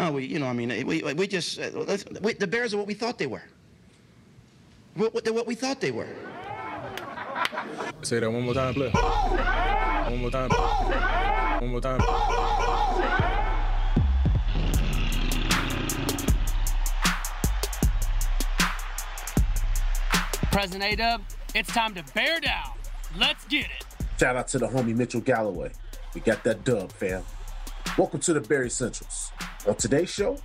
No, we, you know, I mean, we, we just, uh, we, the Bears are what we thought they were. What, what, they're what we thought they were. Say that one more time, play. One more time. One more time. President A-Dub, it's time to bear down. Let's get it. Shout out to the homie Mitchell Galloway. We got that dub, fam. Welcome to the Barry Centrals. On today's show,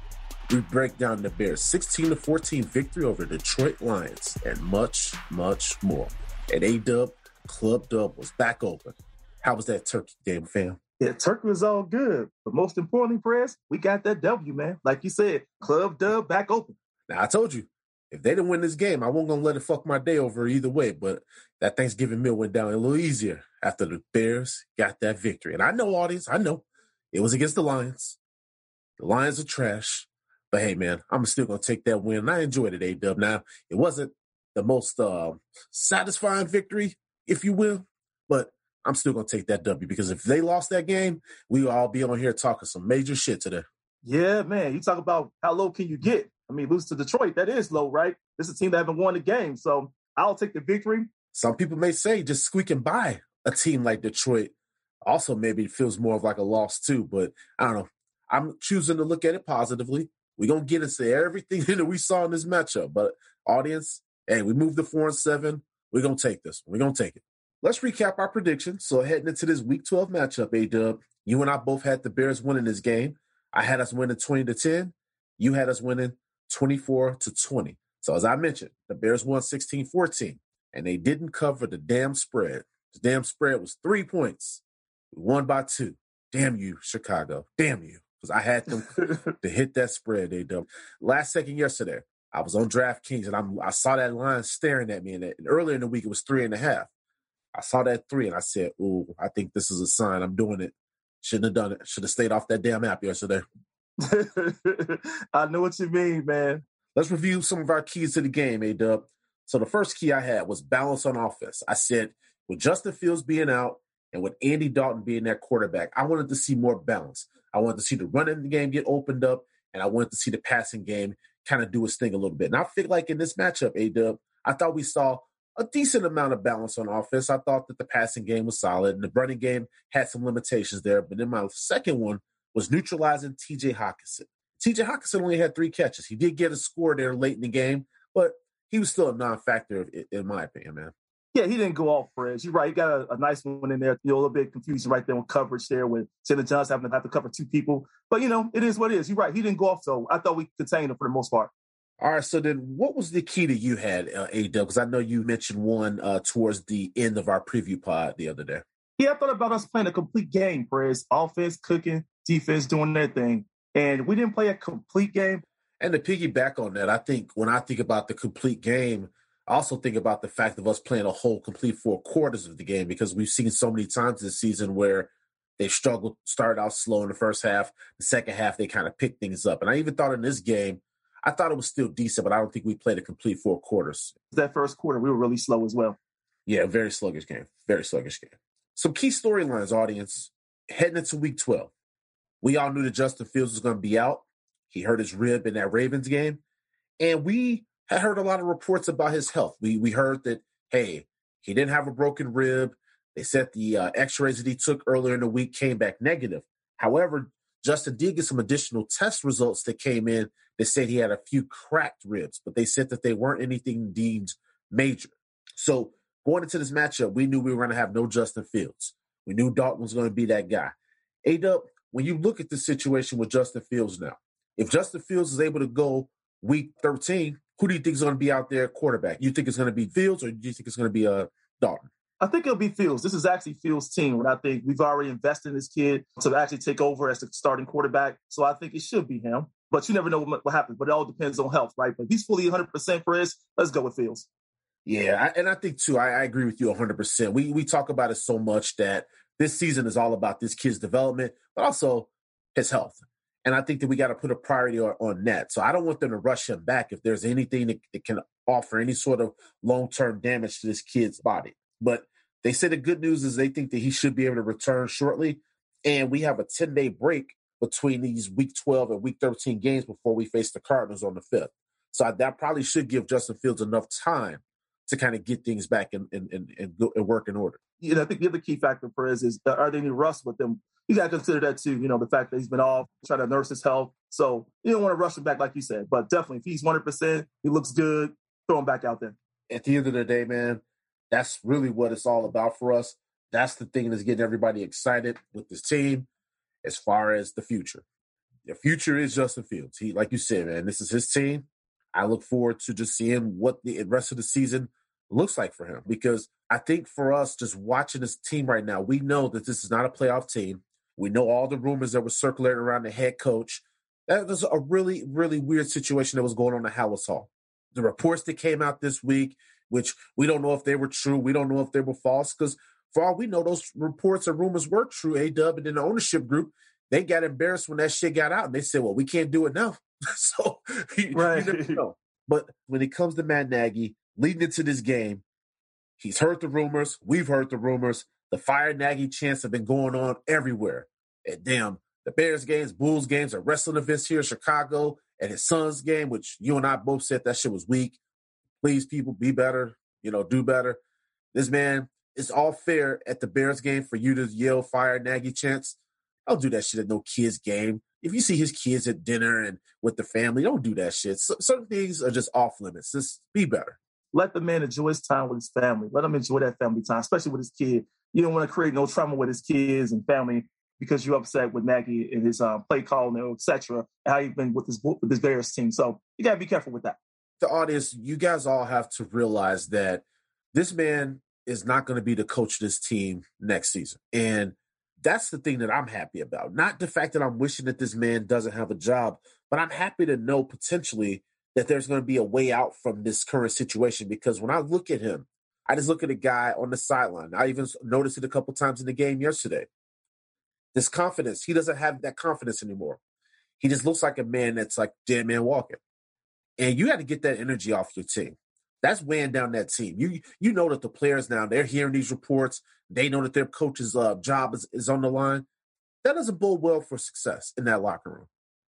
we break down the Bears' 16 to 14 victory over the Detroit Lions and much, much more. And A Dub, Club Dub was back open. How was that turkey game, fam? Yeah, turkey was all good. But most importantly, Press, we got that W, man. Like you said, Club Dub back open. Now, I told you, if they didn't win this game, I wasn't going to let it fuck my day over either way. But that Thanksgiving meal went down a little easier after the Bears got that victory. And I know, audience, I know it was against the Lions. The Lions are trash. But hey, man, I'm still going to take that win. I enjoyed it, A Dub. Now, it wasn't the most uh, satisfying victory, if you will, but I'm still going to take that W because if they lost that game, we would all be on here talking some major shit today. Yeah, man. You talk about how low can you get? I mean, lose to Detroit, that is low, right? This is a team that haven't won a game. So I'll take the victory. Some people may say just squeaking by a team like Detroit also maybe feels more of like a loss too, but I don't know. I'm choosing to look at it positively. We're gonna get into everything that we saw in this matchup. But audience, hey, we moved to four and seven. We're gonna take this. We're gonna take it. Let's recap our predictions. So heading into this week 12 matchup, A Dub, you and I both had the Bears winning this game. I had us winning 20 to 10. You had us winning 24 to 20. So as I mentioned, the Bears won 16-14, and they didn't cover the damn spread. The damn spread was three points. We won by two. Damn you, Chicago. Damn you. Because I had them to hit that spread, they dub. Last second yesterday, I was on DraftKings and I'm I saw that line staring at me. And, and earlier in the week it was three and a half. I saw that three and I said, Ooh, I think this is a sign. I'm doing it. Shouldn't have done it. Should have stayed off that damn app yesterday. I know what you mean, man. Let's review some of our keys to the game, A Dub. So the first key I had was balance on offense. I said, with Justin Fields being out and with Andy Dalton being that quarterback, I wanted to see more balance. I wanted to see the running game get opened up, and I wanted to see the passing game kind of do its thing a little bit. And I feel like in this matchup, A Dub, I thought we saw a decent amount of balance on offense. I thought that the passing game was solid and the running game had some limitations there. But then my second one was neutralizing TJ Hockenson. TJ Hockenson only had three catches. He did get a score there late in the game, but he was still a non factor, in my opinion, man. Yeah, he didn't go off for You're right. He got a, a, nice one in there. You know, a little bit confusing right there on coverage there with Chandler Johnson having to have to cover two people. But, you know, it is what it is. You're right. He didn't go off, so I thought we contained him for the most part. All right. So then, what was the key that you had, uh, A Dub? Because I know you mentioned one uh, towards the end of our preview pod the other day. Yeah, I thought about us playing a complete game, Perez. Offense cooking, defense doing their thing. And we didn't play a complete game. And to piggyback on that, I think when I think about the complete game, also think about the fact of us playing a whole complete four quarters of the game because we've seen so many times this season where they struggled, started out slow in the first half. The second half, they kind of picked things up. And I even thought in this game, I thought it was still decent, but I don't think we played a complete four quarters. That first quarter, we were really slow as well. Yeah, very sluggish game. Very sluggish game. Some key storylines, audience, heading into week 12. We all knew that Justin Fields was going to be out. He hurt his rib in that Ravens game. And we had heard a lot of reports about his health. We we heard that hey, he didn't have a broken rib. They said the uh, X-rays that he took earlier in the week came back negative. However, Justin did get some additional test results that came in that said he had a few cracked ribs, but they said that they weren't anything deemed major. So going into this matchup, we knew we were going to have no Justin Fields. We knew Dalton was going to be that guy. A when you look at the situation with Justin Fields now, if Justin Fields is able to go week 13, who do you think is going to be out there quarterback? You think it's going to be Fields or do you think it's going to be uh, Dalton? I think it'll be Fields. This is actually Fields' team, and I think we've already invested in this kid to actually take over as the starting quarterback. So I think it should be him. But you never know what, what happens. But it all depends on health, right? But he's fully 100% for us. Let's go with Fields. Yeah, I, and I think too. I, I agree with you 100. percent We we talk about it so much that this season is all about this kid's development, but also his health. And I think that we got to put a priority on, on, that. So I don't want them to rush him back if there's anything that, that can offer any sort of long term damage to this kid's body. But they say the good news is they think that he should be able to return shortly. And we have a 10 day break between these week 12 and week 13 games before we face the Cardinals on the 5th. So that probably should give Justin Fields enough time to kind of get things back and and and, and, go, and work in order. You know, I think the other key factor, Perez, is uh, are they any rust with them? You got to consider that too. You know, the fact that he's been off, trying to nurse his health. So you don't want to rush him back, like you said. But definitely, if he's 100%, he looks good, throw him back out there. At the end of the day, man, that's really what it's all about for us. That's the thing that's getting everybody excited with this team as far as the future. The future is Justin Fields. He, like you said, man, this is his team. I look forward to just seeing what the rest of the season looks like for him because I think for us, just watching this team right now, we know that this is not a playoff team. We know all the rumors that were circulating around the head coach. That was a really, really weird situation that was going on at Halas Hall. The reports that came out this week, which we don't know if they were true, we don't know if they were false, because for all we know, those reports and rumors were true. A Dub and then the ownership group, they got embarrassed when that shit got out, and they said, "Well, we can't do it now." so, right. But when it comes to Matt Nagy leading into this game, he's heard the rumors. We've heard the rumors. The fire Nagy chants have been going on everywhere. And damn, the Bears games, Bulls games, are wrestling events here in Chicago, and his son's game, which you and I both said that shit was weak. Please, people, be better. You know, do better. This man, it's all fair at the Bears game for you to yell fire Nagy chants. Don't do that shit at no kids game. If you see his kids at dinner and with the family, don't do that shit. So, certain things are just off limits. Just be better. Let the man enjoy his time with his family. Let him enjoy that family time, especially with his kid. You don't want to create no trauma with his kids and family because you're upset with Nagy and his um, play calling, etc. How you've been with his with his Bears team. So you gotta be careful with that. The audience, you guys all have to realize that this man is not going to be the coach of this team next season, and that's the thing that I'm happy about. Not the fact that I'm wishing that this man doesn't have a job, but I'm happy to know potentially that there's going to be a way out from this current situation because when I look at him, I just look at a guy on the sideline. I even noticed it a couple times in the game yesterday. This confidence, he doesn't have that confidence anymore. He just looks like a man that's like dead man walking. And you got to get that energy off your team. That's weighing down that team. You you know that the players now they're hearing these reports. They know that their coach's uh, job is, is on the line. That doesn't bode well for success in that locker room.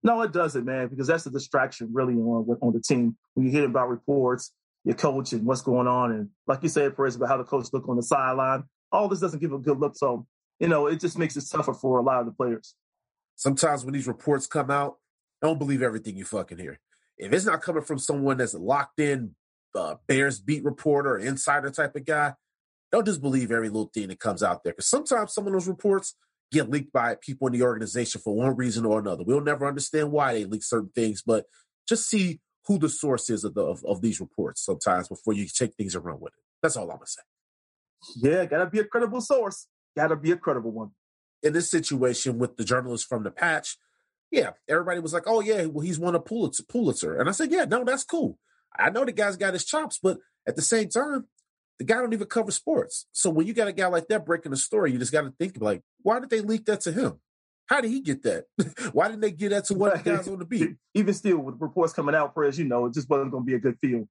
No, it doesn't, man, because that's a distraction really on on the team. When you hear about reports, your coach and what's going on, and like you said, Perez, about how the coach look on the sideline, all this doesn't give a good look. So, you know, it just makes it tougher for a lot of the players. Sometimes when these reports come out, don't believe everything you fucking hear. If it's not coming from someone that's locked in, uh, Bears beat reporter, insider type of guy, don't just believe every little thing that comes out there. Because sometimes some of those reports get leaked by people in the organization for one reason or another. We'll never understand why they leak certain things, but just see who the source is of, the, of, of these reports sometimes before you take things and run with it. That's all I'm gonna say. Yeah, gotta be a credible source. Gotta be a credible one. In this situation with the journalist from the patch, yeah, everybody was like, "Oh yeah, well he's won a Pulitzer." Pulitzer, and I said, "Yeah, no, that's cool. I know the guy's got his chops, but at the same time, the guy don't even cover sports. So when you got a guy like that breaking a story, you just got to think like, why did they leak that to him? How did he get that? why didn't they get that to one of the guys on the beat? Even still, with reports coming out, for as you know, it just wasn't going to be a good feel.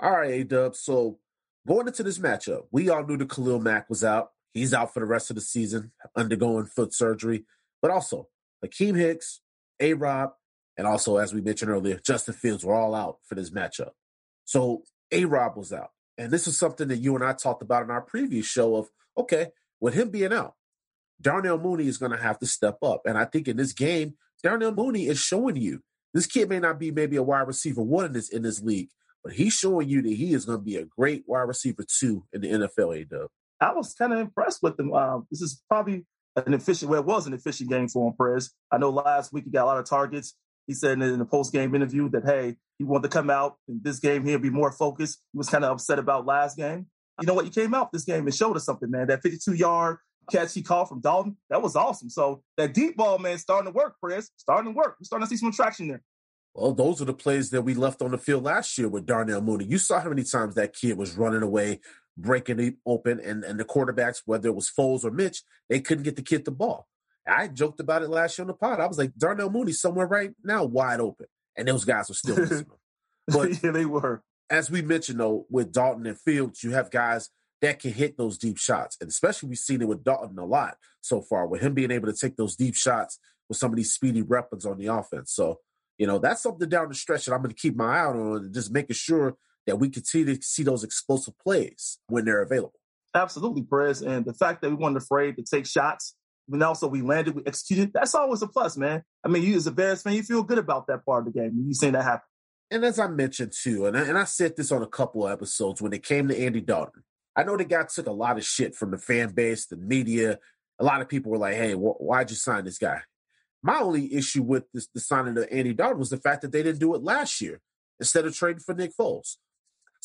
All right, A Dub. So going into this matchup, we all knew that Khalil Mack was out. He's out for the rest of the season, undergoing foot surgery. But also, Akiem Hicks, A Rob, and also, as we mentioned earlier, Justin Fields were all out for this matchup. So A Rob was out. And this is something that you and I talked about in our previous show of, okay, with him being out, Darnell Mooney is going to have to step up. And I think in this game, Darnell Mooney is showing you this kid may not be maybe a wide receiver one in this in this league, but he's showing you that he is going to be a great wide receiver two in the NFL. A dub. I was kind of impressed with him. Um, this is probably an efficient. Well, it was an efficient game for him, Perez. I know last week he got a lot of targets. He said in the post game interview that hey, he wanted to come out in this game here, be more focused. He was kind of upset about last game. You know what? He came out this game and showed us something, man. That 52 yard catch he called from Dalton, that was awesome. So that deep ball, man, starting to work, Chris. Starting to work. We're starting to see some traction there. Well, those are the plays that we left on the field last year with Darnell Mooney. You saw how many times that kid was running away, breaking it open, and, and the quarterbacks, whether it was Foles or Mitch, they couldn't get the kid the ball. I joked about it last year on the pod. I was like, Darnell Mooney somewhere right now wide open. And those guys are still missing him. But yeah, they were. As we mentioned, though, with Dalton and Fields, you have guys that can hit those deep shots. And especially we've seen it with Dalton a lot so far, with him being able to take those deep shots with some of these speedy weapons on the offense. So, you know, that's something down the stretch that I'm going to keep my eye on and just making sure that we continue to see those explosive plays when they're available. Absolutely, Perez. And the fact that we weren't afraid to take shots, and also we landed, we executed, that's always a plus, man. I mean, you as a Bears fan, you feel good about that part of the game. You seen that happen. And as I mentioned too, and I, and I said this on a couple of episodes when it came to Andy Dalton, I know the guy took a lot of shit from the fan base, the media. A lot of people were like, "Hey, wh- why'd you sign this guy?" My only issue with this, the signing of Andy Dalton was the fact that they didn't do it last year instead of trading for Nick Foles.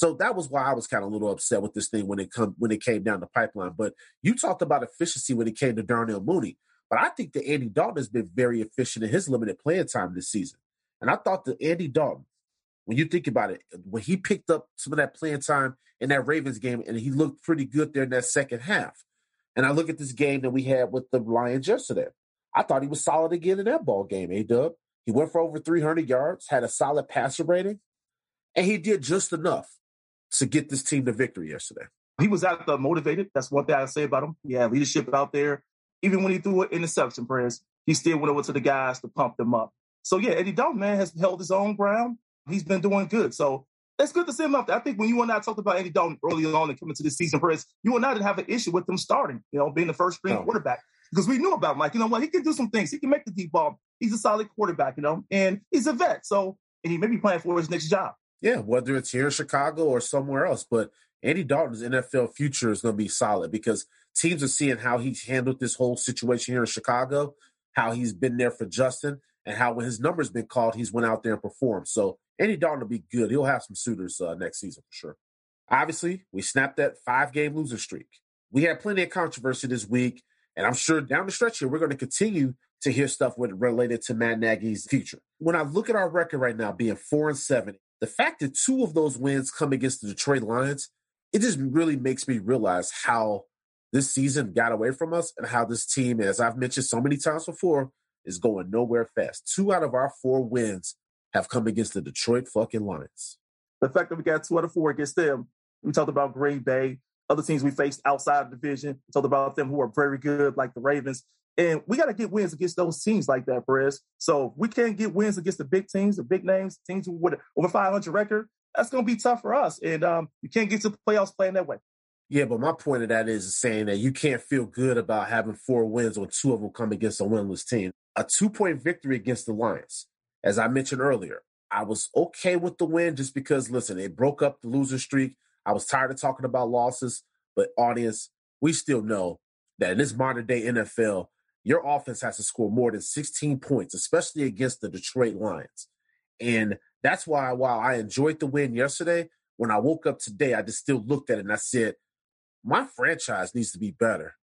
So that was why I was kind of a little upset with this thing when it come when it came down the pipeline. But you talked about efficiency when it came to Darnell Mooney, but I think that Andy Dalton has been very efficient in his limited playing time this season. And I thought that Andy Dalton, when you think about it, when he picked up some of that playing time in that Ravens game, and he looked pretty good there in that second half. And I look at this game that we had with the Lions yesterday. I thought he was solid again in that ball game, A Dub. He went for over 300 yards, had a solid passer rating, and he did just enough to get this team to victory yesterday. He was out there motivated. That's one thing I say about him. He had leadership out there. Even when he threw an interception, prayers, he still went over to the guys to pump them up. So yeah, Andy Dalton, man, has held his own ground. He's been doing good. So it's good to see him out there. I think when you and I talked about Andy Dalton early on and coming to this season, press, you and I didn't have an issue with him starting, you know, being the first string No. quarterback. Because we knew about him. Like, you know what, he can do some things. He can make the deep ball. He's a solid quarterback, you know, and he's a vet. So and he may be playing for his next job. Yeah, whether it's here in Chicago or somewhere else. But Andy Dalton's NFL future is going to be solid because teams are seeing how he's handled this whole situation here in Chicago, how he's been there for Justin, and how when his number's been called, he's went out there and performed. So Andy Dalton will be good. He'll have some suitors uh, next season for sure. Obviously, we snapped that five game losing streak. We had plenty of controversy this week, and I'm sure down the stretch here, we're going to continue to hear stuff with, related to Matt Nagy's future. When I look at our record right now being four and seven, the fact that two of those wins come against the Detroit Lions, it just really makes me realize how this season got away from us and how this team, as I've mentioned so many times before, is going nowhere fast. Two out of our four wins have come against the Detroit fucking Lions. The fact that we got two out of four against them, we talked about Green Bay, other teams we faced outside the division. We talked about them who are very good, like the Ravens. And we got to get wins against those teams like that, Perez. So we can't get wins against the big teams, the big names, teams with over 500 record. That's going to be tough for us. And um, you can't get to the playoffs playing that way. Yeah, but my point of that is saying that you can't feel good about having four wins when two of them come against a winless team. A two point victory against the Lions, as I mentioned earlier, I was okay with the win just because, listen, it broke up the loser streak. I was tired of talking about losses, but audience, we still know that in this modern day NFL, your offense has to score more than 16 points, especially against the Detroit Lions. And that's why, while I enjoyed the win yesterday, when I woke up today, I just still looked at it and I said, my franchise needs to be better.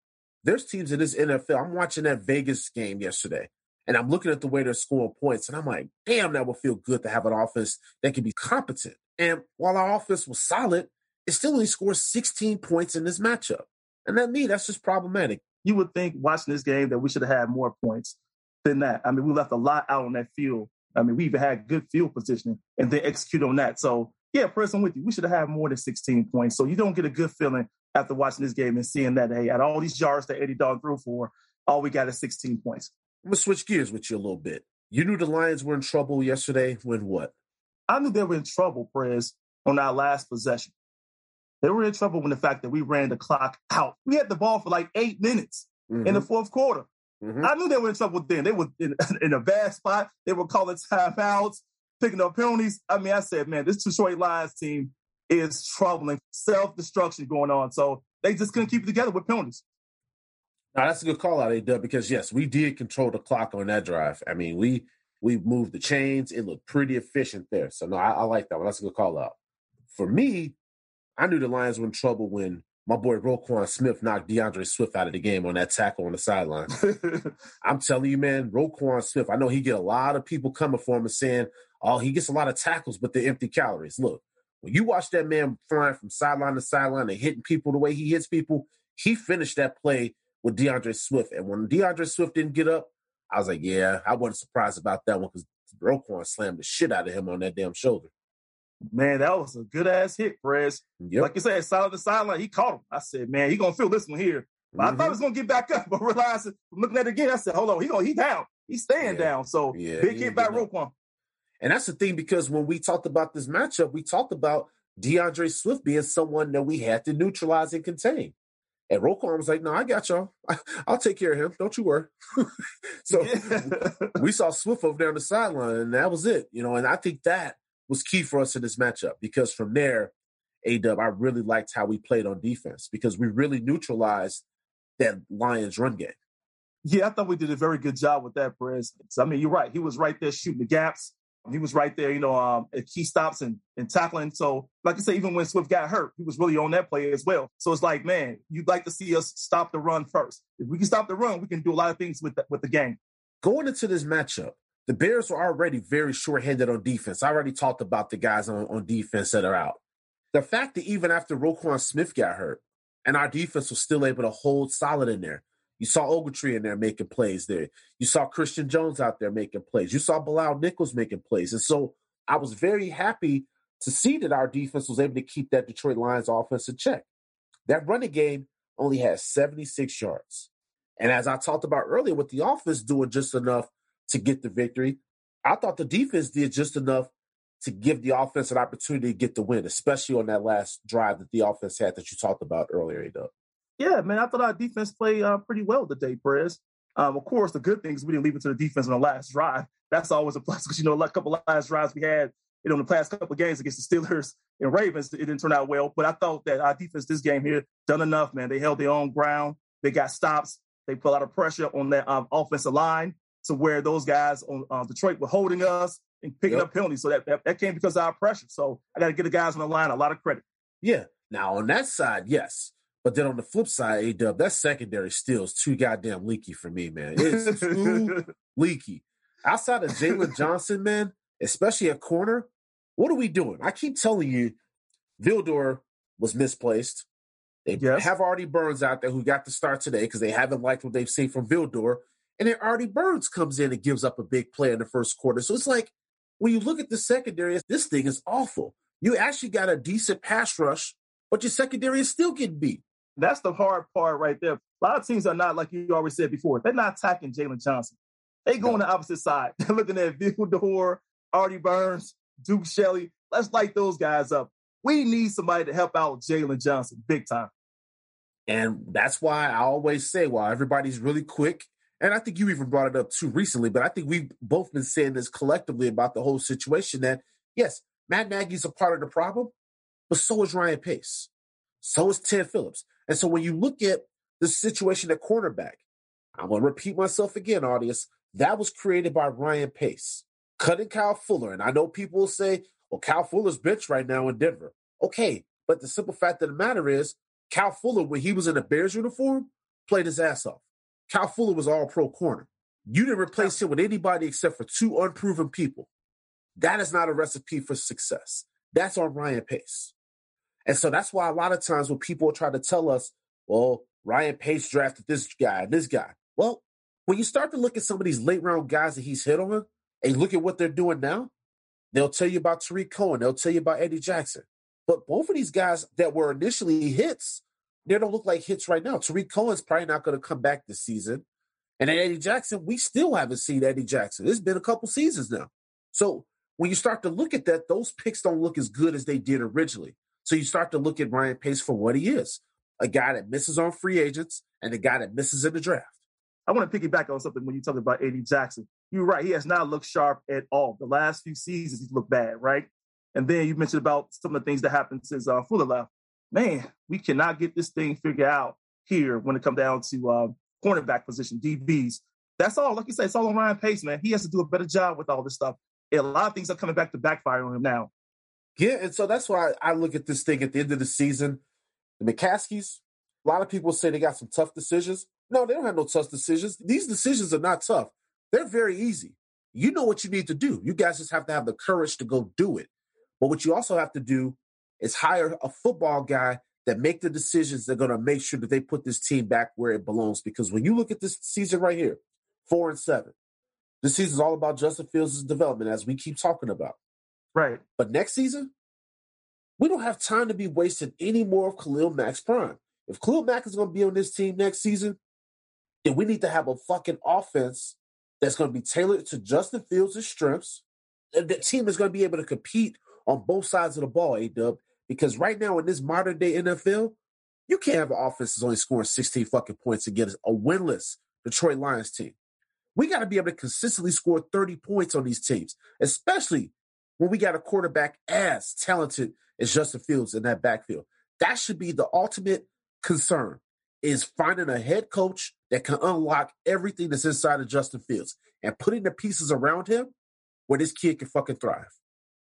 There's teams in this NFL. I'm watching that Vegas game yesterday, and I'm looking at the way they're scoring points, and I'm like, damn, that would feel good to have an offense that can be competent. And while our offense was solid, it still only scores 16 points in this matchup. And that me, that's just problematic. You would think watching this game that we should have had more points than that. I mean, we left a lot out on that field. I mean, we even had good field positioning and then execute on that. So, yeah, I'm with you. We should have had more than 16 points. So you don't get a good feeling after watching this game and seeing that, hey, at all these yards that Andy Dalton threw for, all we got is 16 points. I'm going to switch gears with you a little bit. You knew the Lions were in trouble yesterday when what? I knew they were in trouble, Prez, on our last possession. They were in trouble when the fact that we ran the clock out. We had the ball for like eight minutes Mhm. in the fourth quarter. Mhm. I knew they were in trouble then. They were in, in a bad spot. They were calling timeouts, picking up penalties. I mean, I said, man, this Detroit Lions team is troubling. Self destruction going on. So they just couldn't keep it together with penalties. Now that's a good call out, A-Dub, because yes, we did control the clock on that drive. I mean, we we moved the chains. It looked pretty efficient there. So no, I, I like that one. That's a good call out. For me, I knew the Lions were in trouble when my boy Roquan Smith knocked D'Andre Swift out of the game on that tackle on the sideline. I'm telling you, man, Roquan Smith, I know he get a lot of people coming for him and saying, oh, he gets a lot of tackles, but they're empty calories. Look, when you watch that man flying from sideline to sideline and hitting people the way he hits people, he finished that play with D'Andre Swift. And when D'Andre Swift didn't get up, I was like, yeah, I wasn't surprised about that one because Roquan slammed the shit out of him on that damn shoulder. Man, that was a good ass hit, Perez. Yep. Like you said, side of the sideline, he caught him. I said, man, he gonna feel this one here. But mm-hmm. I thought he was gonna get back up, but realized looking at it again, I said, hold on, he gonna he down. He's staying yeah. down. So yeah, big hit by Roquan. And that's the thing because when we talked about this matchup, we talked about D'Andre Swift being someone that we had to neutralize and contain. And Roquan was like, "No, I got y'all. I, will take care of him. Don't you worry." so we saw Swift over there on the sideline, and that was it. You know, and I think that was key for us in this matchup because from there, A Dub, I really liked how we played on defense because we really neutralized that Lions run game. Yeah, I thought we did a very good job with that, Perez. I mean, you're right. He was right there shooting the gaps. He was right there, you know, um, at key stops and, and tackling. So, like I say, even when Swift got hurt, he was really on that play as well. So it's like, man, you'd like to see us stop the run first. If we can stop the run, we can do a lot of things with the, with the game. Going into this matchup, the Bears were already very short-handed on defense. I already talked about the guys on, on defense that are out. The fact that even after Roquan Smith got hurt, and our defense was still able to hold solid in there, you saw Ogletree in there making plays there. You saw Christian Jones out there making plays. You saw Bilal Nichols making plays. And so I was very happy to see that our defense was able to keep that Detroit Lions offense in check. That running game only has 76 yards. And as I talked about earlier, with the offense doing just enough to get the victory, I thought the defense did just enough to give the offense an opportunity to get the win, especially on that last drive that the offense had that you talked about earlier, Adub. Yeah, man, I thought our defense played uh, pretty well today, Perez. Um, of course, the good thing is we didn't leave it to the defense on the last drive. That's always a plus because you know a couple of last drives we had, you know, in the past couple of games against the Steelers and Ravens, it didn't turn out well. But I thought that our defense this game here done enough, man. They held their own ground. They got stops. They put a lot of pressure on that um, offensive line to where those guys on uh, Detroit were holding us and picking yep. up penalties. So that, that, that came because of our pressure. So I got to give the guys on the line a lot of credit. Yeah. Now on that side, yes, but then on the flip side, A Dub, that secondary still is too goddamn leaky for me, man. It's too leaky. Outside of Jaylon Johnson, man, especially at corner, what are we doing? I keep telling you, Vildor was misplaced. They yes. have Artie Burns out there who got the start today because they haven't liked what they've seen from Vildor. And then Artie Burns comes in and gives up a big play in the first quarter. So it's like when you look at the secondary, this thing is awful. You actually got a decent pass rush, but your secondary is still getting beat. That's the hard part right there. A lot of teams are not, like you already said before, they're not attacking Jaylon Johnson. They go on the opposite side. They're looking at Vildor, Artie Burns, Duke Shelley. Let's light those guys up. We need somebody to help out Jaylon Johnson big time. And that's why I always say, while everybody's really quick, and I think you even brought it up too recently, but I think we've both been saying this collectively about the whole situation that, yes, Matt Nagy's a part of the problem, but so is Ryan Pace. So is Ted Phillips. And so when you look at the situation at cornerback, I'm going to repeat myself again, audience. That was created by Ryan Pace, cutting Kyle Fuller. And I know people will say, well, Kyle Fuller's bench right now in Denver. Okay, but the simple fact of the matter is, Kyle Fuller, when he was in a Bears uniform, played his ass off. Kyle Fuller was all pro corner. You didn't replace him with anybody except for two unproven people. That is not a recipe for success. That's on Ryan Pace. And so that's why a lot of times when people try to tell us, well, Ryan Pace drafted this guy, this guy. Well, when you start to look at some of these late round guys that he's hit on and look at what they're doing now, they'll tell you about Tarik Cohen, they'll tell you about Eddie Jackson. But both of these guys that were initially hits, they don't look like hits right now. Tarik Cohen's probably not going to come back this season. And Eddie Jackson, we still haven't seen Eddie Jackson. It's been a couple seasons now. So when you start to look at that, those picks don't look as good as they did originally. So you start to look at Ryan Pace for what he is a guy that misses on free agents and a guy that misses in the draft. I want to piggyback on something when you talk about Eddie Jackson. You're right. He has not looked sharp at all. The last few seasons, he's looked bad, right? And then you mentioned about some of the things that happened since uh, Fuller left. Man, we cannot get this thing figured out here when it comes down to uh, cornerback position, DBs. That's all. Like you said, it's all on Ryan Pace, man. He has to do a better job with all this stuff. And a lot of things are coming back to backfire on him now. Yeah, and so that's why I look at this thing at the end of the season. The McCaskies, a lot of people say they got some tough decisions. No, they don't have no tough decisions. These decisions are not tough. They're very easy. You know what you need to do. You guys just have to have the courage to go do it. But what you also have to do is hire a football guy that make the decisions that are going to make sure that they put this team back where it belongs. Because when you look at this season right here, four and seven, this season is all about Justin Fields' development, as we keep talking about. Right. But next season, we don't have time to be wasting any more of Khalil Mack's prime. if Khalil Mack is going to be on this team next season, then we need to have a fucking offense that's going to be tailored to Justin Fields' strengths. And the team is going to be able to compete on both sides of the ball, A Dub. Because right now in this modern day NFL, you can't have an offense that's only scoring 16 fucking points get a winless Detroit Lions team. We got to be able to consistently score 30 points on these teams, especially when we got a quarterback as talented as Justin Fields in that backfield. That should be the ultimate concern is finding a head coach that can unlock everything that's inside of Justin Fields and putting the pieces around him where this kid can fucking thrive.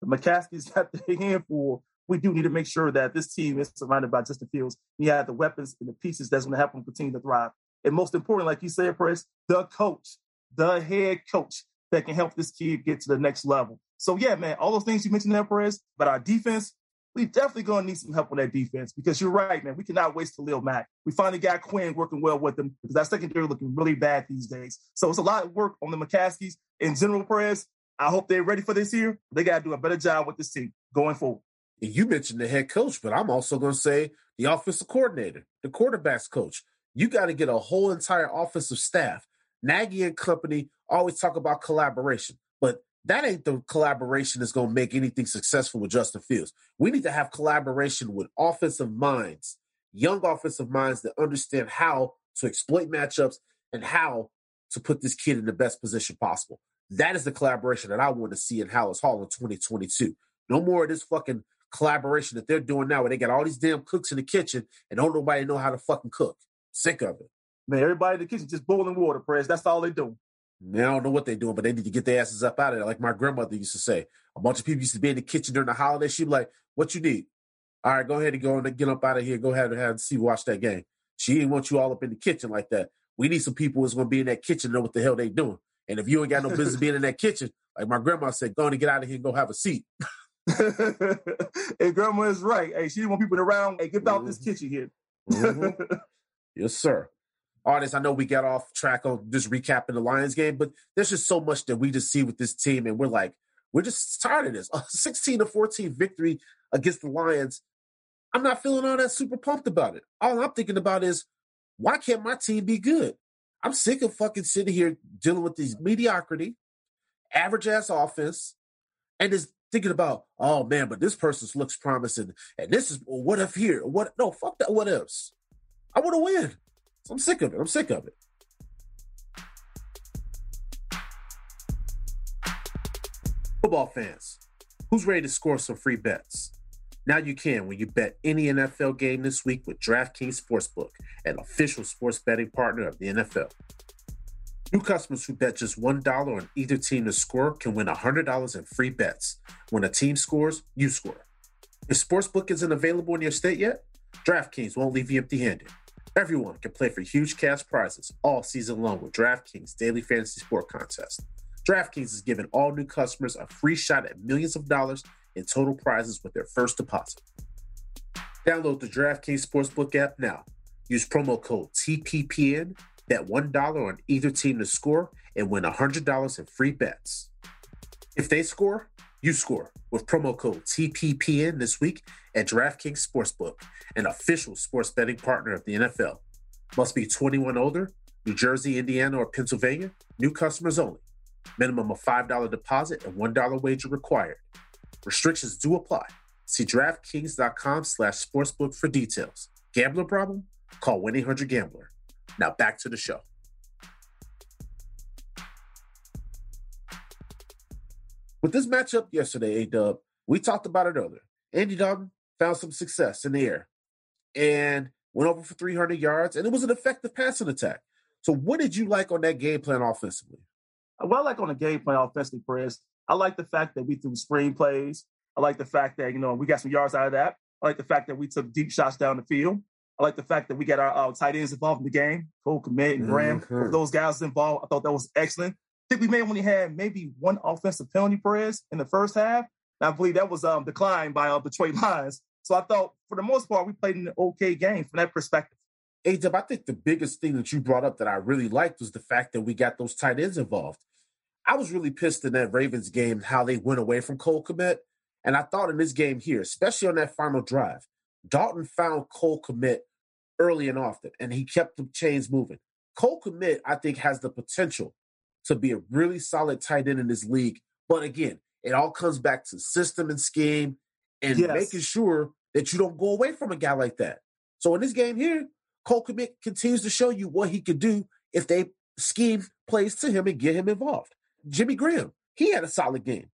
McCaskey's got the handful. We do need to make sure that this team is surrounded by Justin Fields. He had the weapons and the pieces that's going to help him continue to thrive. And most important, like you said, Press, the coach, the head coach that can help this kid get to the next level. So yeah, man, all those things you mentioned there, Perez, but our defense, we definitely gonna need some help on that defense because you're right, man. We cannot waste Khalil Mack. We finally got Quinn working well with them because that secondary looking really bad these days. So it's a lot of work on the McCaskies in general, Perez. I hope they're ready for this year. They got to do a better job with this team going forward. You mentioned the head coach, but I'm also going to say the offensive coordinator, the quarterback's coach. You got to get a whole entire offensive staff. Nagy and company always talk about collaboration, but that ain't the collaboration that's going to make anything successful with Justin Fields. We need to have collaboration with offensive minds, young offensive minds that understand how to exploit matchups and how to put this kid in the best position possible. That is the collaboration that I want to see in Halas Hall in 2022. No more of this fucking collaboration that they're doing now where they got all these damn cooks in the kitchen and don't nobody know how to fucking cook. Sick of it. Man, everybody in the kitchen just boiling water, press. That's all they do. I don't know what they're doing, but they need to get their asses up out of there. Like my grandmother used to say. A bunch of people used to be in the kitchen during the holiday. She'd be like, What you need? All right, go ahead and go and get up out of here. Go ahead and have see watch that game. She didn't want you all up in the kitchen like that. We need some people who's gonna be in that kitchen know what the hell they doing. And if you ain't got no business being in that kitchen, like my grandma said, go on and get out of here and go have a seat. and grandma is right. Hey, she didn't want people around. Hey, get out mm-hmm. this kitchen here. mm-hmm. Yes, sir. Artists, I know we got off track on just recapping the Lions game, but there's just so much that we just see with this team, and we're like, we're just tired of this. A 16 to 14 victory against the Lions. I'm not feeling all that super pumped about it. All I'm thinking about is, why can't my team be good? I'm sick of fucking sitting here dealing with these mediocrity, average ass offense, and just thinking about, oh man, but this person looks promising, and this is what if here? What no, fuck that. What else? I want to win. I'm sick of it. I'm sick of it. Football fans, who's ready to score some free bets? Now you can when you bet any NFL game this week with DraftKings Sportsbook, an official sports betting partner of the NFL. New customers who bet just $1 on either team to score can win $100 in free bets. When a team scores, you score. If Sportsbook isn't available in your state yet, DraftKings won't leave you empty handed. Everyone can play for huge cash prizes all season long with DraftKings Daily Fantasy Sport Contest. DraftKings is giving all new customers a free shot at millions of dollars in total prizes with their first deposit. Download the DraftKings Sportsbook app now. Use promo code TPPN, bet $1 on either team to score, and win $100 in free bets. If they score, you score with promo code TPPN this week at DraftKings Sportsbook, an official sports betting partner of the NFL. Must be 21 older, New Jersey, Indiana, or Pennsylvania. New customers only. Minimum of $5 deposit and $1 wager required. Restrictions do apply. See DraftKings.com slash sportsbook for details. Gambler problem? Call 1-800-GAMBLER. Now back to the show. With this matchup yesterday, A-Dub, we talked about it earlier. Andy Dalton found some success in the air and went over for 300 yards, and it was an effective passing attack. So what did you like on that game plan offensively? Well, I like on the game plan offensively, Perez, I like the fact that we threw screen plays. I like the fact that, you know, we got some yards out of that. I like the fact that we took deep shots down the field. I like the fact that we got our, tight ends involved in the game, Cole Kmet and Graham. Mm-hmm. Those guys involved. I thought that was excellent. I think we may have only had maybe one offensive penalty, Perez, in the first half. And I believe that was um, declined by uh, Detroit Lions. So I thought, for the most part, we played an okay game from that perspective. Dub, I think the biggest thing that you brought up that I really liked was the fact that we got those tight ends involved. I was really pissed in that Ravens game how they went away from Cole Kmet. And I thought in this game here, especially on that final drive, Dalton found Cole Kmet early and often, and he kept the chains moving. Cole Kmet, I think, has the potential to be a really solid tight end in this league. But again, it all comes back to system and scheme and Yes. making sure that you don't go away from a guy like that. So in this game here, Cole Kmet continues to show you what he could do if they scheme plays to him and get him involved. Jimmy Graham, he had a solid game.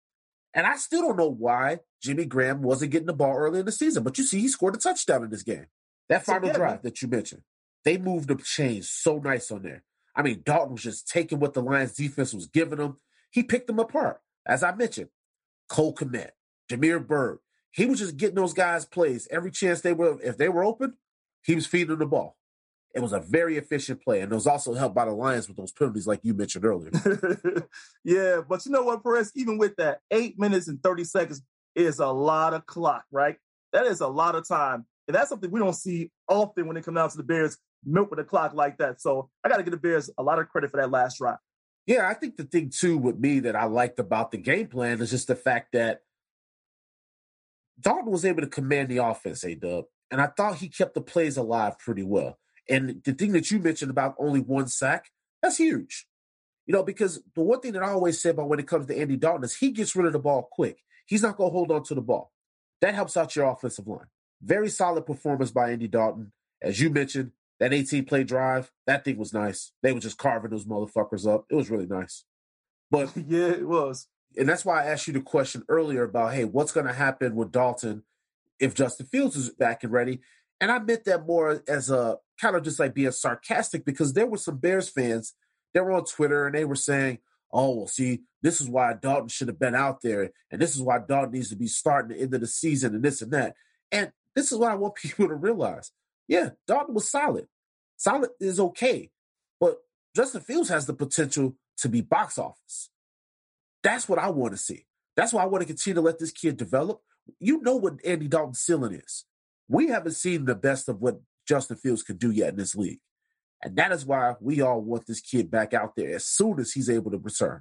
And I still don't know why Jimmy Graham wasn't getting the ball early in the season. But you see, he scored a touchdown in this game. That final yeah, drive man. that you mentioned, they moved the chains so nice on there. I mean, Dalton was just taking what the Lions defense was giving him. He picked them apart. As I mentioned, Cole Kmet, Damiere Byrd, he was just getting those guys plays every chance they were. If they were open, he was feeding them the ball. It was a very efficient play, and it was also helped by the Lions with those penalties, like you mentioned earlier. yeah, but you know what, Perez? Even with that, eight minutes and 30 seconds is a lot of clock, right? That is a lot of time. And that's something we don't see often when it comes down to the Bears milk with the clock like that. So I got to give the Bears a lot of credit for that last drive. Yeah, I think the thing too with me that I liked about the game plan is just the fact that Dalton was able to command the offense, A Dub, and I thought he kept the plays alive pretty well. And the thing that you mentioned about only one sack, that's huge. You know, because the one thing that I always say about when it comes to Andy Dalton is he gets rid of the ball quick. He's not going to hold on to the ball. That helps out your offensive line. Very solid performance by Andy Dalton. As you mentioned, that 18 play drive, that thing was nice. They were just carving those motherfuckers up. It was really nice. But yeah, it was. and that's why I asked you the question earlier about, hey, what's going to happen with Dalton if Justin Fields is back and ready? And I meant that more as a kind of just like being sarcastic because there were some Bears fans that were on Twitter and they were saying, oh, well, see, this is why Dalton should have been out there. And this is why Dalton needs to be starting the end of the season and this and that. And this is what I want people to realize. Yeah, Dalton was solid. Solid is okay. But Justin Fields has the potential to be box office. That's what I want to see. That's why I want to continue to let this kid develop. You know what Andy Dalton's ceiling is. We haven't seen the best of what Justin Fields could do yet in this league. And that is why we all want this kid back out there as soon as he's able to return.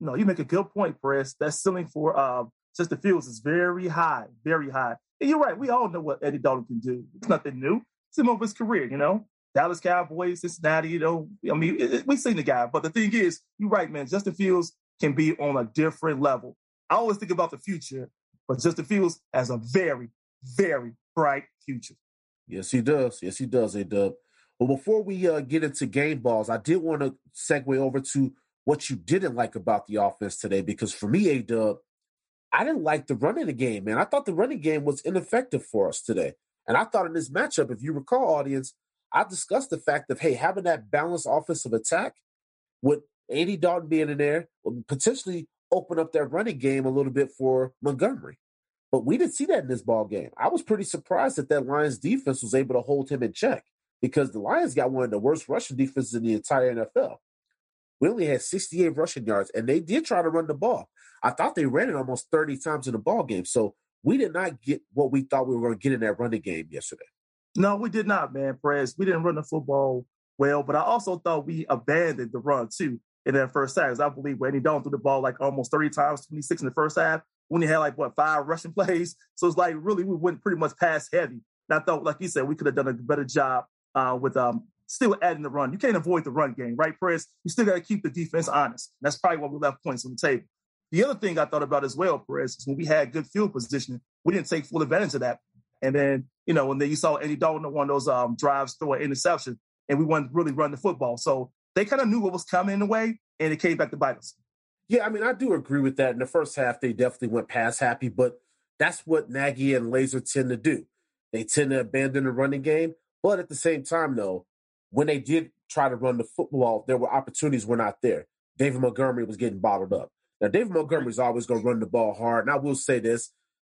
No, you make a good point, Perez. That ceiling for um, Justin Fields is very high, very high. And you're right. We all know what Andy Dalton can do. It's nothing new. It's him of his career, you know. Dallas Cowboys, Cincinnati, you know. I mean, it, it, we've seen the guy. But the thing is, you're right, man. Justin Fields can be on a different level. I always think about the future, but Justin Fields has a very, very bright future. Yes, he does. Yes, he does, A Dub. Well, before we uh, get into game balls, I did want to segue over to what you didn't like about the offense today, because for me, A Dub, I didn't like the running the game, man. I thought the running game was ineffective for us today. And I thought in this matchup, if you recall, audience, I discussed the fact of, hey, having that balanced offensive attack with Andy Dalton being in there would potentially open up that running game a little bit for Montgomery. But we didn't see that in this ball game. I was pretty surprised that that Lions defense was able to hold him in check because the Lions got one of the worst rushing defenses in the entire NFL. We only had 68 rushing yards, and they did try to run the ball. I thought they ran it almost 30 times in the ball game. So we did not get what we thought we were going to get in that running game yesterday. No, we did not, man, Perez. We didn't run the football well, but I also thought we abandoned the run too in that first half. I believe Andy Dalton threw the ball like almost 30 times, 26 in the first half. When he had like what five rushing plays, so it's like really we went pretty much pass heavy. And I thought, like you said, we could have done a better job uh, with um, still adding the run. You can't avoid the run game, right, Perez? You still got to keep the defense honest. That's probably why we left points on the table. The other thing I thought about as well, Perez, is when we had good field positioning, we didn't take full advantage of that. And then, you know, when then you saw Andy Dalton on one of those um, drives throw an interception, and we wanted to really run the football. So they kind of knew what was coming in the way, and it came back to bite us. Yeah, I mean, I do agree with that. In the first half, they definitely went pass happy, but that's what Nagy and Lazor tend to do. They tend to abandon the running game, but at the same time, though, when they did try to run the football, there were opportunities were not there. David Montgomery was getting bottled up. Now, David Montgomery's always going to run the ball hard, and I will say this: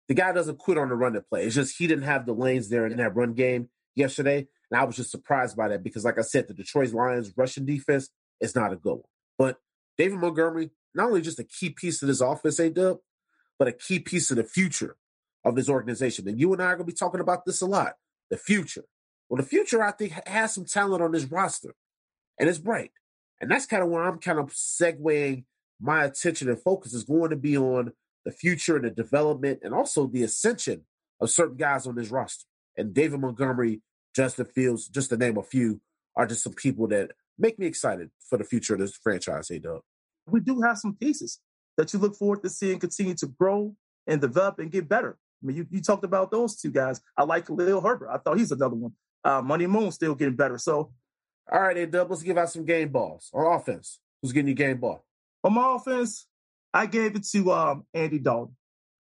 the guy doesn't quit on the run to play. It's just he didn't have the lanes there in that run game yesterday, and I was just surprised by that because, like I said, the Detroit Lions rushing defense is not a good one. But David Montgomery, not only just a key piece of this offense, A Dub, but a key piece of the future of this organization. And you and I are going to be talking about this a lot. The future. Well, the future, I think, has some talent on this roster, and it's bright. And that's kind of where I'm kind of segueing my attention and focus is going to be on the future and the development and also the ascension of certain guys on this roster. And David Montgomery Justin Fields, just to name a few, are just some people that make me excited for the future of this franchise, hey Doug. We do have some pieces that you look forward to seeing continue to grow and develop and get better. I mean, you, you talked about those two guys. I like Khalil Herbert. I thought he's another one. Uh, Money Moon still getting better. So, all right, A Dub, let's give out some game balls on offense. Who's getting your game ball? On my offense, I gave it to um, Andy Dalton.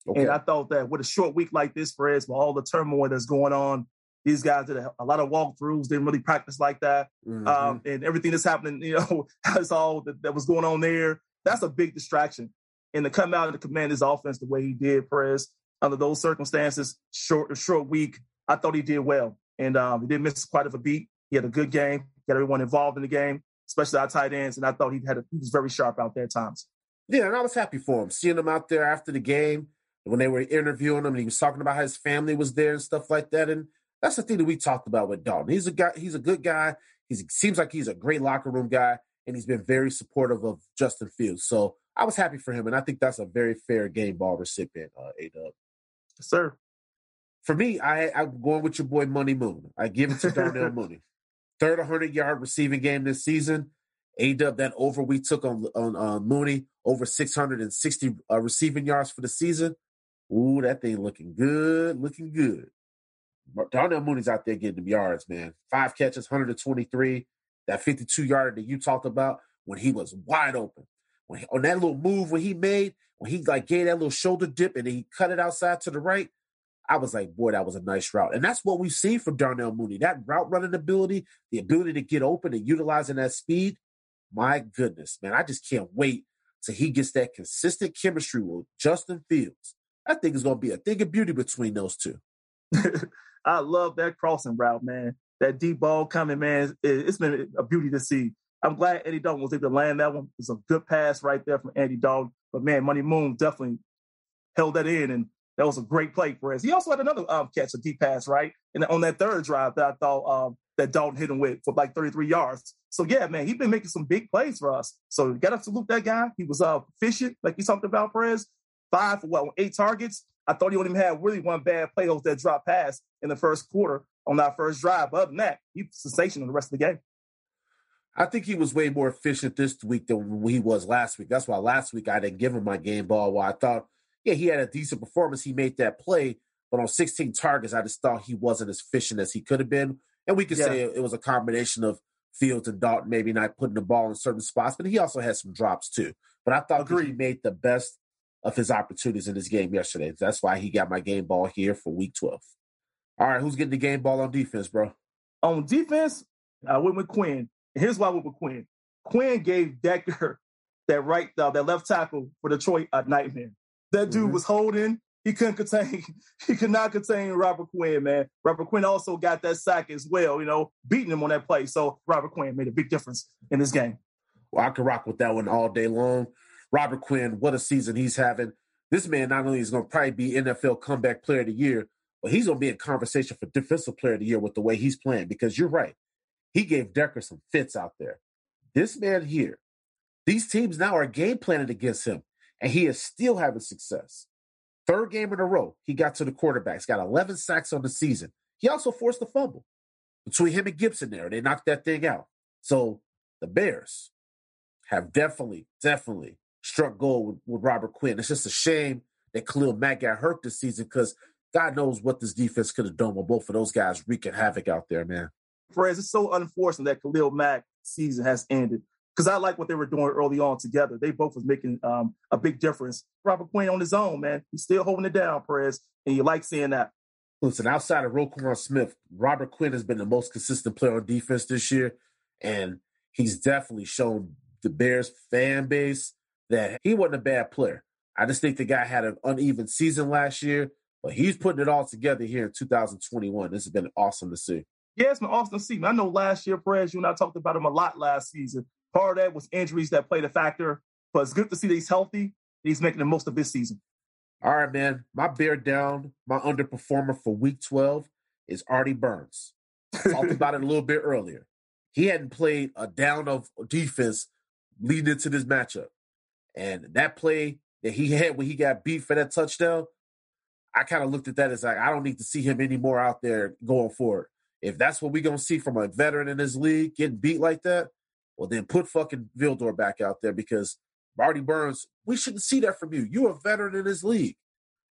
Okay. And I thought that with a short week like this, for us, with all the turmoil that's going on, these guys did a, a lot of walkthroughs, didn't really practice like that. Mm-hmm. Um, and everything that's happening, you know, that's all that, that, was going on there. That's a big distraction. And to come out and to command his offense the way he did, Perez, under those circumstances, short short week, I thought he did well. And um, he didn't miss quite of a beat. He had a good game, got everyone involved in the game, especially our tight ends. And I thought he had a, he was very sharp out there at times. Yeah, and I was happy for him. Seeing him out there after the game, when they were interviewing him, and he was talking about how his family was there and stuff like that. And that's the thing that we talked about with Dalton. He's a guy. He's a good guy. He seems like he's a great locker room guy, and he's been very supportive of Justin Fields. So I was happy for him, and I think that's a very fair game ball recipient. Uh, A Dub, sir. For me, I I'm going with your boy Money Moon. I give it to Darnell Mooney. Third 100 yard receiving game this season. A Dub that over we took on on uh, Mooney over 660 uh, receiving yards for the season. Ooh, that thing looking good, looking good. Darnell Mooney's out there getting them yards, man. Five catches, 123. That 52 yarder that you talked about when he was wide open. When he, on that little move when he made, when he like gave that little shoulder dip and he cut it outside to the right, I was like, boy, that was a nice route. And that's what we've seen from Darnell Mooney. That route running ability, the ability to get open and utilizing that speed. My goodness, man. I just can't wait till he gets that consistent chemistry with Justin Fields. I think it's going to be a thing of beauty between those two. I love that crossing route, man. That deep ball coming, man. It's been a beauty to see. I'm glad Andy Dalton was able to land that one. It's a good pass right there from Andy Dalton. But man, Money Moon definitely held that in, and that was a great play for us. He also had another um, catch, a deep pass, right? And on that third drive that I thought um, that Dalton hit him with for like 33 yards. So yeah, man, he's been making some big plays for us. So got to salute that guy. He was uh, efficient, like you talked about, Perez. Five for what, eight targets. I thought he only had really one bad play. That dropped pass in the first quarter on that first drive. But other than that, he was sensational the rest of the game. I think he was way more efficient this week than he was last week. That's why last week I didn't give him my game ball. While I thought, yeah, he had a decent performance. He made that play, but on 16 targets, I just thought he wasn't as efficient as he could have been. And we could yeah. say it was a combination of Fields and Dalton maybe not putting the ball in certain spots, but he also had some drops too. But I thought he made the best of his opportunities in this game yesterday. That's why he got my game ball here for week 12. All right, who's getting the game ball on defense, bro? On defense, I went with Quinn. Here's why I went with Quinn. Quinn gave Decker that right, uh, that left tackle for Detroit a nightmare. That dude mm-hmm. was holding. He couldn't contain. He could not contain Robert Quinn, man. Robert Quinn also got that sack as well. You know, beating him on that play. So Robert Quinn made a big difference in this game. Well, I could rock with that one all day long. Robert Quinn, what a season he's having. This man not only is going to probably be NFL comeback player of the year, but he's going to be in conversation for defensive player of the year with the way he's playing because you're right. He gave Decker some fits out there. This man here, these teams now are game planning against him, and he is still having success. Third game in a row, he got to the quarterbacks, got 11 sacks on the season. He also forced a fumble between him and Gibson there. They knocked that thing out. So the Bears have definitely, definitely struck gold with, with Robert Quinn. It's just a shame that Khalil Mack got hurt this season because God knows what this defense could have done with both of those guys wreaking havoc out there, man. Perez, it's so unfortunate that Khalil Mack season has ended because I like what they were doing early on together. They both was making um, a big difference. Robert Quinn on his own, man, he's still holding it down, Perez, and you like seeing that. Listen, outside of Roquan Smith, Robert Quinn has been the most consistent player on defense this year, and he's definitely shown the Bears fan base that he wasn't a bad player. I just think the guy had an uneven season last year, but he's putting it all together here in 2021. This has been awesome to see. Yeah, it's been awesome to see. I know last year, Perez, you and I talked about him a lot last season. Part of that was injuries that played a factor, but it's good to see that he's healthy. He's making the most of this season. All right, man. My bear down, my underperformer for week 12 is Artie Burns. Talked about it a little bit earlier. He hadn't played a down of defense leading into this matchup. And that play that he had when he got beat for that touchdown, I kind of looked at that as like, I don't need to see him anymore out there going forward. If that's what we're gonna see from a veteran in this league getting beat like that, well then put fucking Vildor back out there because Artie Burns, we shouldn't see that from you. You're a veteran in this league.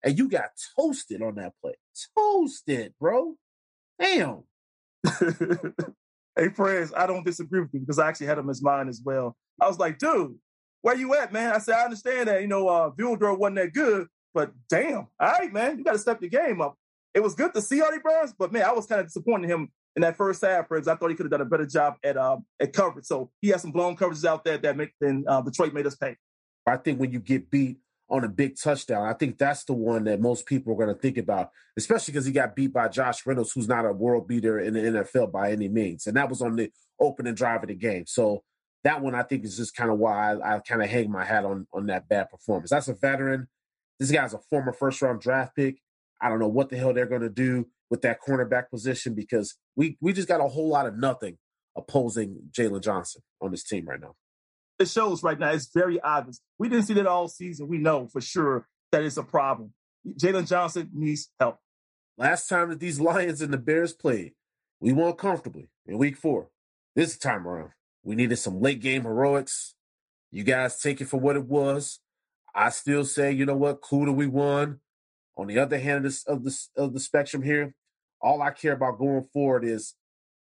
And you got toasted on that play. Toasted, bro. Damn. hey, friends, I don't disagree with you because I actually had him as mine as well. I was like, dude, where you at, man? I said, I understand that, you know, uh, Vildor wasn't that good, but damn, all right, man, you got to step your game up. It was good to see Artie Burns, but man, I was kind of disappointed in him in that first half, because I thought he could have done a better job at uh, at coverage. So he had some blown coverages out there that make then uh, Detroit made us pay. I think when you get beat on a big touchdown, I think that's the one that most people are going to think about, especially because he got beat by Josh Reynolds, who's not a world beater in the NFL by any means, and that was on the opening drive of the game. So that one I think is just kind of why I, I kind of hang my hat on on that bad performance. That's a veteran. This guy's a former first round draft pick. I don't know what the hell they're going to do with that cornerback position because we we just got a whole lot of nothing opposing Jaylon Johnson on this team right now. It shows right now. It's very obvious. We didn't see that all season. We know for sure that it's a problem. Jaylon Johnson needs help. Last time that these Lions and the Bears played, we won comfortably in week four. This time around, we needed some late game heroics. You guys take it for what it was. I still say, you know what, cool that we won. On the other hand of, this, of the of the spectrum here, all I care about going forward is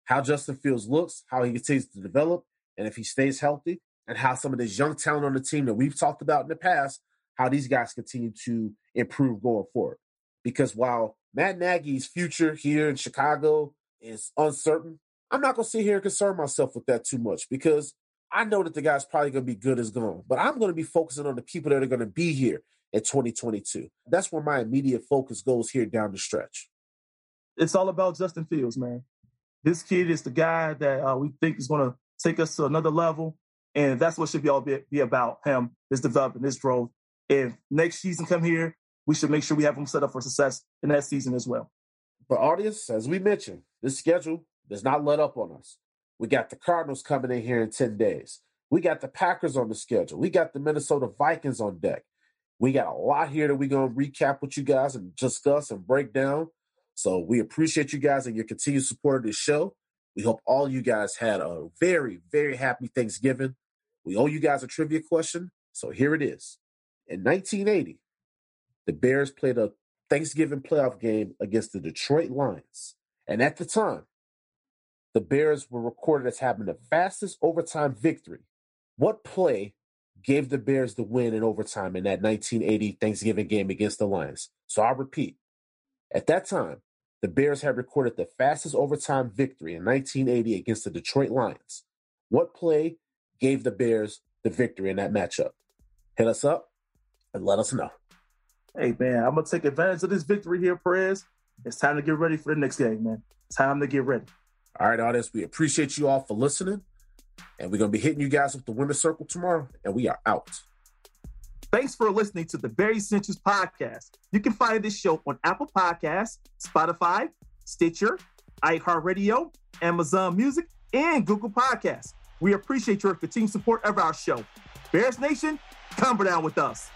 how Justin Fields looks, how he continues to develop, and if he stays healthy, and how some of this young talent on the team that we've talked about in the past, how these guys continue to improve going forward. Because while Matt Nagy's future here in Chicago is uncertain, I'm not going to sit here and concern myself with that too much because I know that the guy's probably going to be good as gone, but I'm going to be focusing on the people that are going to be here in 2022. That's where my immediate focus goes here down the stretch. It's all about Justin Fields, man. This kid is the guy that uh, we think is going to take us to another level. And that's what should be all be, be about him, his development, his growth. If next season come here, we should make sure we have him set up for success in that season as well. But audience, as we mentioned, this schedule does not let up on us. We got the Cardinals coming in here in 10 days. We got the Packers on the schedule. We got the Minnesota Vikings on deck. We got a lot here that we're going to recap with you guys and discuss and break down. So we appreciate you guys and your continued support of this show. We hope all you guys had a very, very happy Thanksgiving. We owe you guys a trivia question. So here it is. In 1980, the Bears played a Thanksgiving playoff game against the Detroit Lions. And at the time, the Bears were recorded as having the fastest overtime victory. What play gave the Bears the win in overtime in that 1980 Thanksgiving game against the Lions? So I'll repeat. At that time, the Bears had recorded the fastest overtime victory in 1980 against the Detroit Lions. What play gave the Bears the victory in that matchup? Hit us up and let us know. Hey, man, I'm going to take advantage of this victory here, Perez. It's time to get ready for the next game, man. Time to get ready. All right, audience, we appreciate you all for listening. And we're going to be hitting you guys with the winner circle tomorrow. And we are out. Thanks for listening to the Bear Essentials podcast. You can find this show on Apple Podcasts, Spotify, Stitcher, iHeartRadio, Amazon Music, and Google Podcasts. We appreciate your continued support of our show. Bears Nation, come down with us.